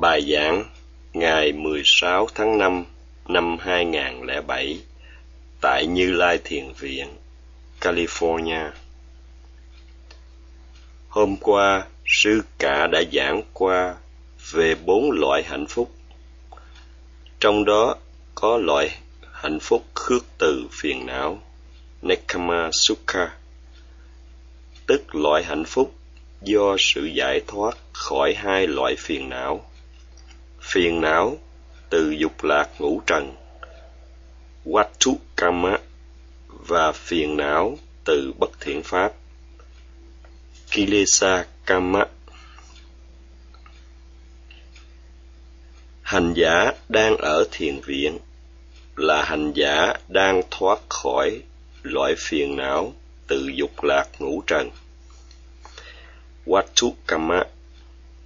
Bài giảng ngày 16 tháng 5 năm 2007 tại Như Lai Thiền Viện, California. Hôm qua, sư cả đã giảng qua về bốn loại hạnh phúc. Trong đó có loại hạnh phúc khước từ phiền não, Nekama Sukha, tức loại hạnh phúc do sự giải thoát khỏi hai loại phiền não. Phiền não từ dục lạc ngũ trần, Watukama và phiền não từ bất thiện pháp, Kilesa Kama. Hành giả đang ở thiền viện là hành giả đang thoát khỏi loại phiền não từ dục lạc ngũ trần. Watukama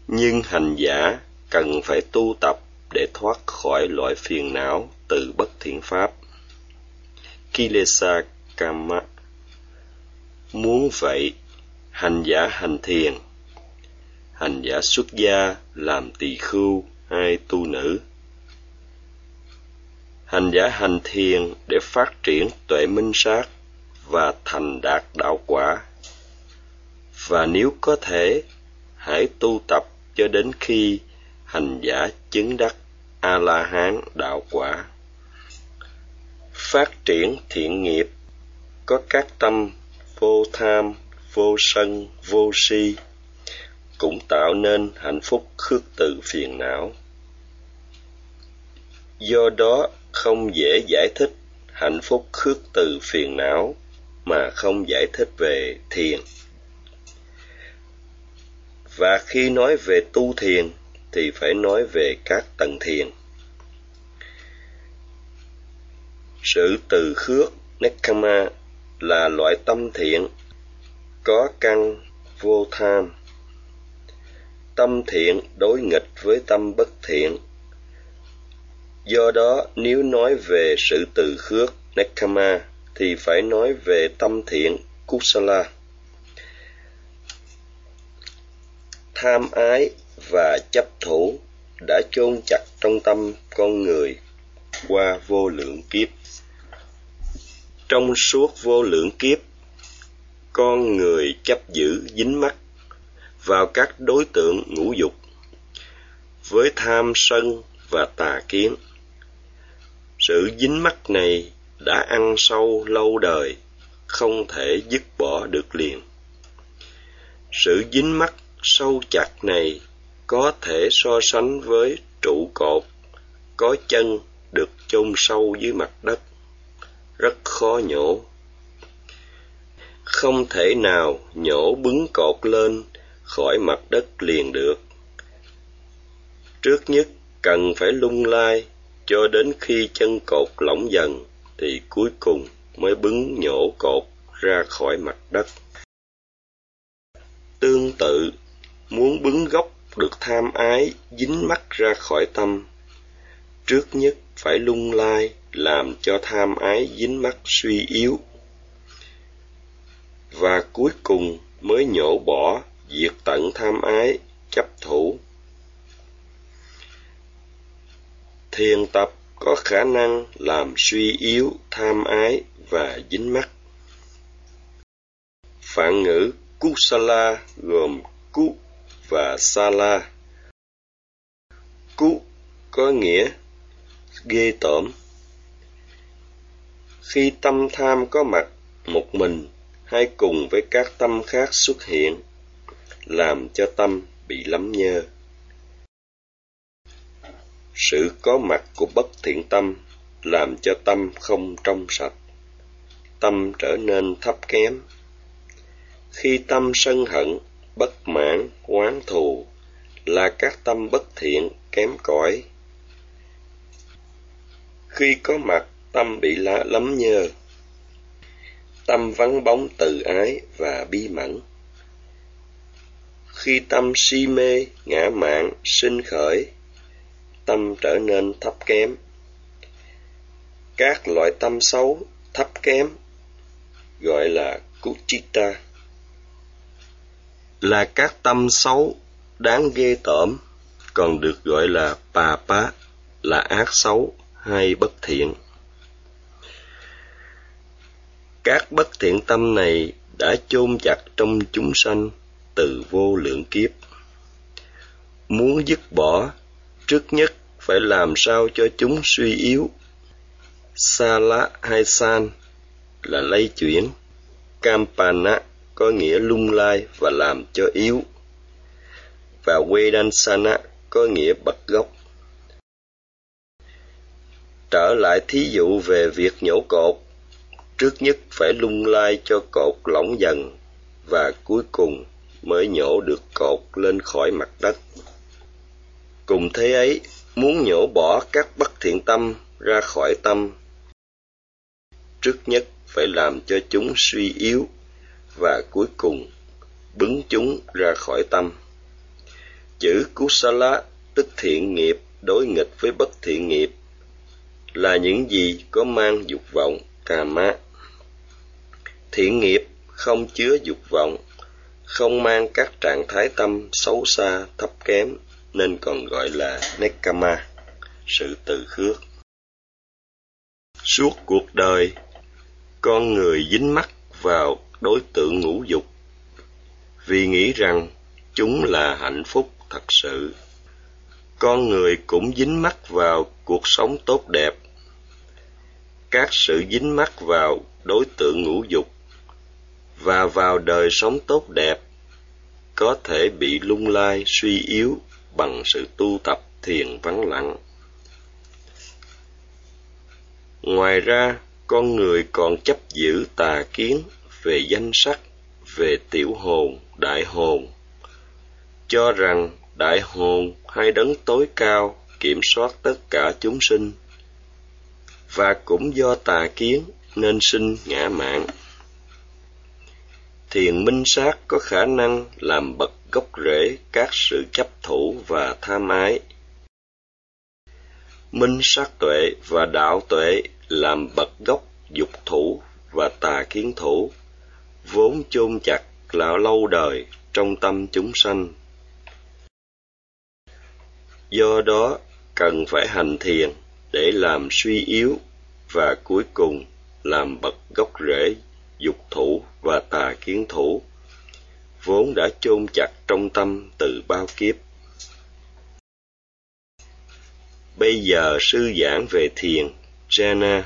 nhưng hành giả cần phải tu tập để thoát khỏi loại phiền não từ bất thiện pháp. Kilesa Kama Muốn vậy, hành giả hành thiền, hành giả xuất gia làm tỳ khưu hay tu nữ. Hành giả hành thiền để phát triển tuệ minh sát và thành đạt đạo quả và nếu có thể hãy tu tập cho đến khi hành giả chứng đắc a la hán đạo quả. Phát triển thiện nghiệp, có các tâm vô tham, vô sân, vô si, cũng tạo nên hạnh phúc khước từ phiền não. Do đó không dễ giải thích hạnh phúc khước từ phiền não mà không giải thích về thiền. Và khi nói về tu thiền thì phải nói về các tầng thiền. Sự từ khước nekama là loại tâm thiện có căn vô tham. Tâm thiện đối nghịch với tâm bất thiện. Do đó, nếu nói về sự từ khước nekama thì phải nói về tâm thiện, kusala. Tham ái và chấp thủ đã chôn chặt trong tâm con người qua vô lượng kiếp. Trong suốt vô lượng kiếp, con người chấp giữ dính mắc vào các đối tượng ngũ dục với tham sân và tà kiến. Sự dính mắc này đã ăn sâu lâu đời, không thể dứt bỏ được liền. Sự dính mắc sâu chặt này có thể so sánh với trụ cột, có chân được chôn sâu dưới mặt đất. Rất khó nhổ. Không thể nào nhổ bứng cột lên khỏi mặt đất liền được. Trước nhất cần phải lung lai cho đến khi chân cột lỏng dần thì cuối cùng mới bứng nhổ cột ra khỏi mặt đất. Tương tự, muốn bứng gốc được tham ái, dính mắc ra khỏi tâm. Trước nhất phải lung lai, làm cho tham ái, dính mắc suy yếu. Và cuối cùng mới nhổ bỏ diệt tận tham ái, chấp thủ. Thiền tập có khả năng làm suy yếu tham ái và dính mắc. Phạn ngữ kusala gồm ku và Sala. Cú có nghĩa ghê tởm. Khi tâm tham có mặt một mình hay cùng với các tâm khác xuất hiện, làm cho tâm bị lắm nhơ. Sự có mặt của bất thiện tâm làm cho tâm không trong sạch, tâm trở nên thấp kém. Khi tâm sân hận bất mãn, oán thù là các tâm bất thiện kém cỏi. Khi có mặt tâm bị lá lấm nhơ, tâm vắng bóng từ ái và bi mẫn. Khi tâm si mê, ngã mạn, sinh khởi, tâm trở nên thấp kém. Các loại tâm xấu thấp kém gọi là kuchita là các tâm xấu đáng ghê tởm còn được gọi là bà pá, là ác xấu hay bất thiện. Các bất thiện tâm này đã chôn chặt trong chúng sanh từ vô lượng kiếp. Muốn dứt bỏ, trước nhất phải làm sao cho chúng suy yếu. Sa lá hay san là lây chuyển. campana có nghĩa lung lai và làm cho yếu. Và Vedansana có nghĩa bật gốc. Trở lại thí dụ về việc nhổ cột, trước nhất phải lung lai cho cột lỏng dần và cuối cùng mới nhổ được cột lên khỏi mặt đất. Cùng thế ấy, muốn nhổ bỏ các bất thiện tâm ra khỏi tâm, trước nhất phải làm cho chúng suy yếu và cuối cùng bứng chúng ra khỏi tâm. Chữ Kusala tức thiện nghiệp đối nghịch với bất thiện nghiệp là những gì có mang dục vọng kama. Thiện nghiệp không chứa dục vọng, không mang các trạng thái tâm xấu xa thấp kém nên còn gọi là nekama, sự từ khước. Suốt cuộc đời, con người dính mắc vào đối tượng ngũ dục, vì nghĩ rằng chúng là hạnh phúc thật sự. Con người cũng dính mắc vào cuộc sống tốt đẹp. Các sự dính mắc vào đối tượng ngũ dục và vào đời sống tốt đẹp có thể bị lung lai, suy yếu bằng sự tu tập thiền vắng lặng. Ngoài ra, con người còn chấp giữ tà kiến về danh sắc, về tiểu hồn, đại hồn. Cho rằng đại hồn hay đấng tối cao kiểm soát tất cả chúng sinh. Và cũng do tà kiến nên sinh ngã mạng. Thiền minh sát có khả năng làm bật gốc rễ các sự chấp thủ và tham ái minh sát tuệ và đạo tuệ làm bật gốc dục thủ và tà kiến thủ vốn chôn chặt là lâu đời trong tâm chúng sanh. Do đó cần phải hành thiền để làm suy yếu và cuối cùng làm bật gốc rễ, dục thủ và tà kiến thủ. Vốn đã chôn chặt trong tâm từ bao kiếp. Bây giờ sư giảng về thiền jhana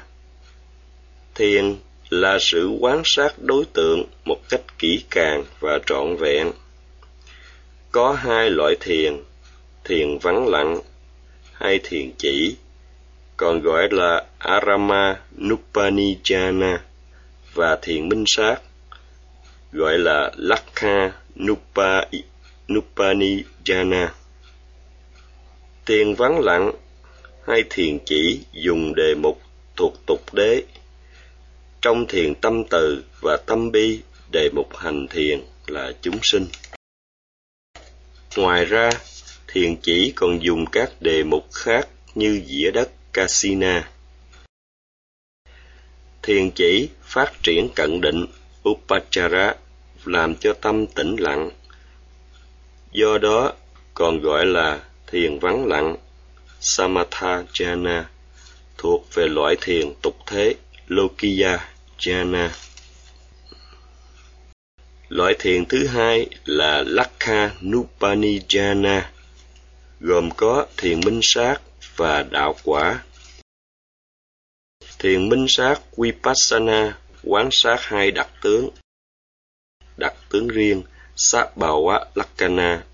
thiền là sự quan sát đối tượng một cách kỹ càng và trọn vẹn. Có hai loại thiền thiền vắng lặng hay thiền chỉ, còn gọi là arama nupanijana và thiền minh sát, gọi là lakha nupa nupanijana thiền vắng lặng hay thiền chỉ dùng đề mục thuộc tục đế trong thiền tâm từ và tâm bi, đề mục hành thiền là chúng sinh. Ngoài ra, thiền chỉ còn dùng các đề mục khác như dĩa đất Kasina. Thiền chỉ phát triển cận định Upachara làm cho tâm tĩnh lặng. Do đó còn gọi là thiền vắng lặng Samatha Jhana thuộc về loại thiền tục thế Lokiya jhana. Loại thiền thứ hai là Lakha Nupani jhana, gồm có thiền minh sát và đạo quả. Thiền minh sát Vipassana quán sát hai đặc tướng. Đặc tướng riêng Sabbawa Lakkhana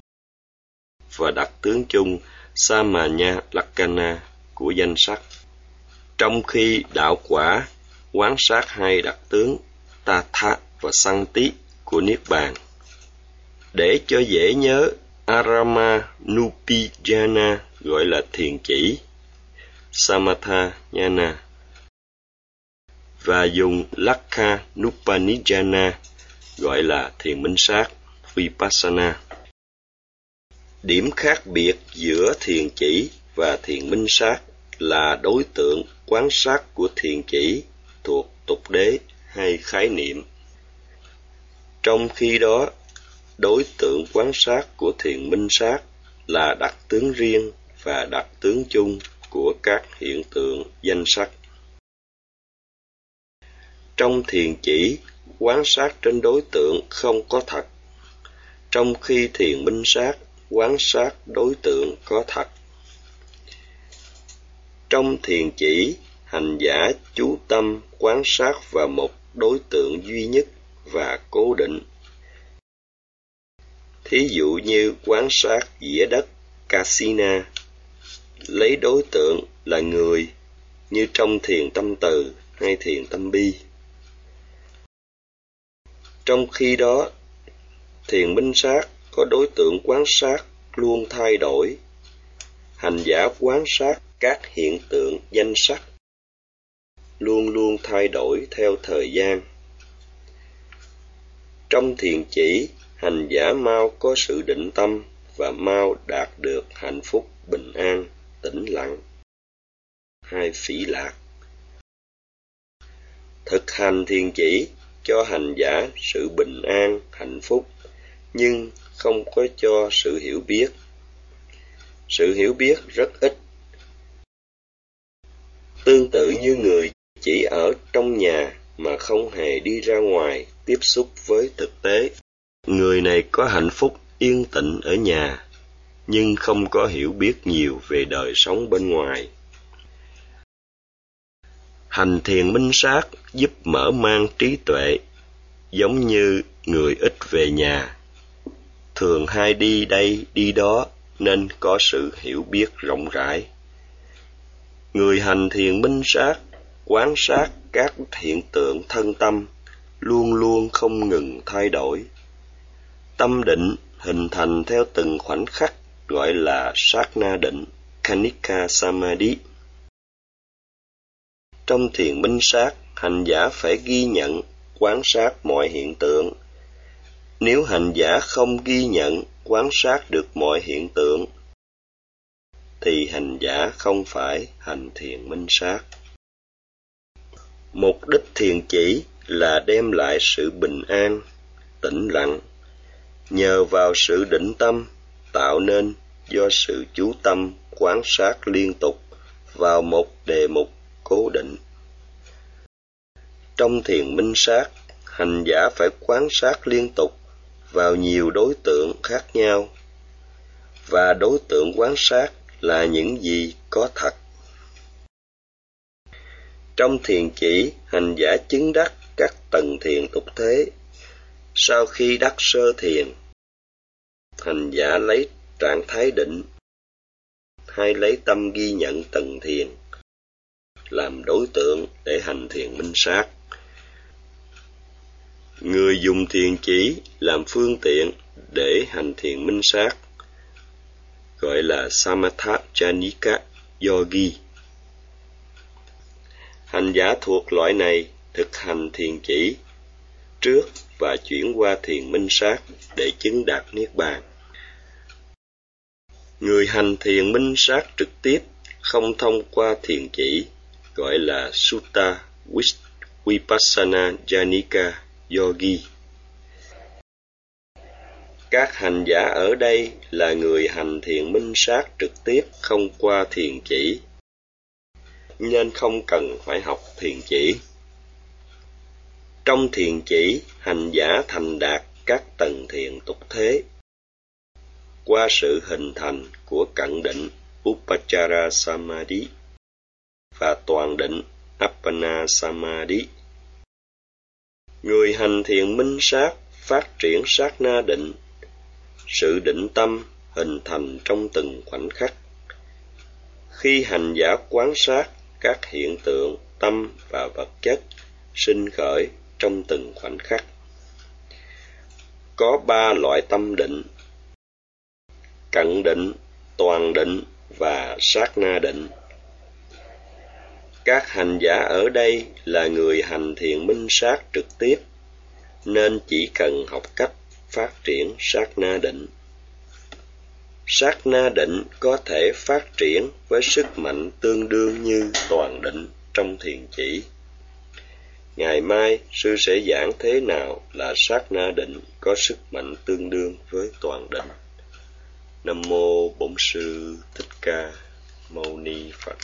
và đặc tướng chung Samanya Lakkhana của danh sắc. Trong khi đạo quả quán sát hai đặc tướng ta tha và sanh tí của niết bàn. Để cho dễ nhớ arama nupijana gọi là thiền chỉ samatha Jnana và dùng lakha nupanijana gọi là thiền minh sát, vipassana. Điểm khác biệt giữa thiền chỉ và thiền minh sát là đối tượng quán sát của thiền chỉ thuộc tục đế hay khái niệm. Trong khi đó, đối tượng quán sát của thiền minh sát là đặc tướng riêng và đặc tướng chung của các hiện tượng danh sắc. Trong thiền chỉ, quán sát trên đối tượng không có thật, trong khi thiền minh sát, quán sát đối tượng có thật. Trong thiền chỉ, hành giả chú tâm quan sát vào một đối tượng duy nhất và cố định. Thí dụ như quan sát dĩa đất Casina, lấy đối tượng là người như trong thiền tâm từ hay thiền tâm bi. Trong khi đó, thiền minh sát có đối tượng quán sát luôn thay đổi. Hành giả quán sát các hiện tượng danh sắc luôn luôn thay đổi theo thời gian. Trong thiền chỉ, hành giả mau có sự định tâm và mau đạt được hạnh phúc bình an, tĩnh lặng. Hai phỉ lạc Thực hành thiền chỉ cho hành giả sự bình an, hạnh phúc, nhưng không có cho sự hiểu biết. Sự hiểu biết rất ít. Tương tự như người chỉ ở trong nhà mà không hề đi ra ngoài tiếp xúc với thực tế. Người này có hạnh phúc yên tĩnh ở nhà, nhưng không có hiểu biết nhiều về đời sống bên ngoài. Hành thiền minh sát giúp mở mang trí tuệ, giống như người ít về nhà. Thường hay đi đây đi đó nên có sự hiểu biết rộng rãi. Người hành thiền minh sát quán sát các hiện tượng thân tâm luôn luôn không ngừng thay đổi. Tâm định hình thành theo từng khoảnh khắc gọi là sát na định, Kanika Samadhi. Trong thiền minh sát, hành giả phải ghi nhận, quán sát mọi hiện tượng. Nếu hành giả không ghi nhận, quán sát được mọi hiện tượng, thì hành giả không phải hành thiền minh sát. Mục đích thiền chỉ là đem lại sự bình an, tĩnh lặng, nhờ vào sự định tâm tạo nên do sự chú tâm quán sát liên tục vào một đề mục cố định. Trong thiền minh sát, hành giả phải quán sát liên tục vào nhiều đối tượng khác nhau. Và đối tượng quán sát là những gì có thật trong thiền chỉ, hành giả chứng đắc các tầng thiền tục thế. Sau khi đắc sơ thiền, hành giả lấy trạng thái định hay lấy tâm ghi nhận tầng thiền làm đối tượng để hành thiền minh sát. Người dùng thiền chỉ làm phương tiện để hành thiền minh sát gọi là Samatha Janika Yogi. Hành giả thuộc loại này thực hành thiền chỉ, trước và chuyển qua thiền minh sát để chứng đạt niết bàn. Người hành thiền minh sát trực tiếp không thông qua thiền chỉ, gọi là Sutta Vipassana Janika Yogi. Các hành giả ở đây là người hành thiền minh sát trực tiếp không qua thiền chỉ nên không cần phải học thiền chỉ. Trong thiền chỉ, hành giả thành đạt các tầng thiền tục thế. Qua sự hình thành của cận định Upachara Samadhi và toàn định Appana Samadhi. Người hành thiền minh sát phát triển sát na định, sự định tâm hình thành trong từng khoảnh khắc. Khi hành giả quán sát các hiện tượng tâm và vật chất sinh khởi trong từng khoảnh khắc. Có ba loại tâm định, cận định, toàn định và sát na định. Các hành giả ở đây là người hành thiền minh sát trực tiếp, nên chỉ cần học cách phát triển sát na định sát na định có thể phát triển với sức mạnh tương đương như toàn định trong thiền chỉ ngày mai, sư sẽ giảng thế nào là sát na định có sức mạnh tương đương với toàn định Nam mô Bổn sư Thích Ca Mâu Ni Phật.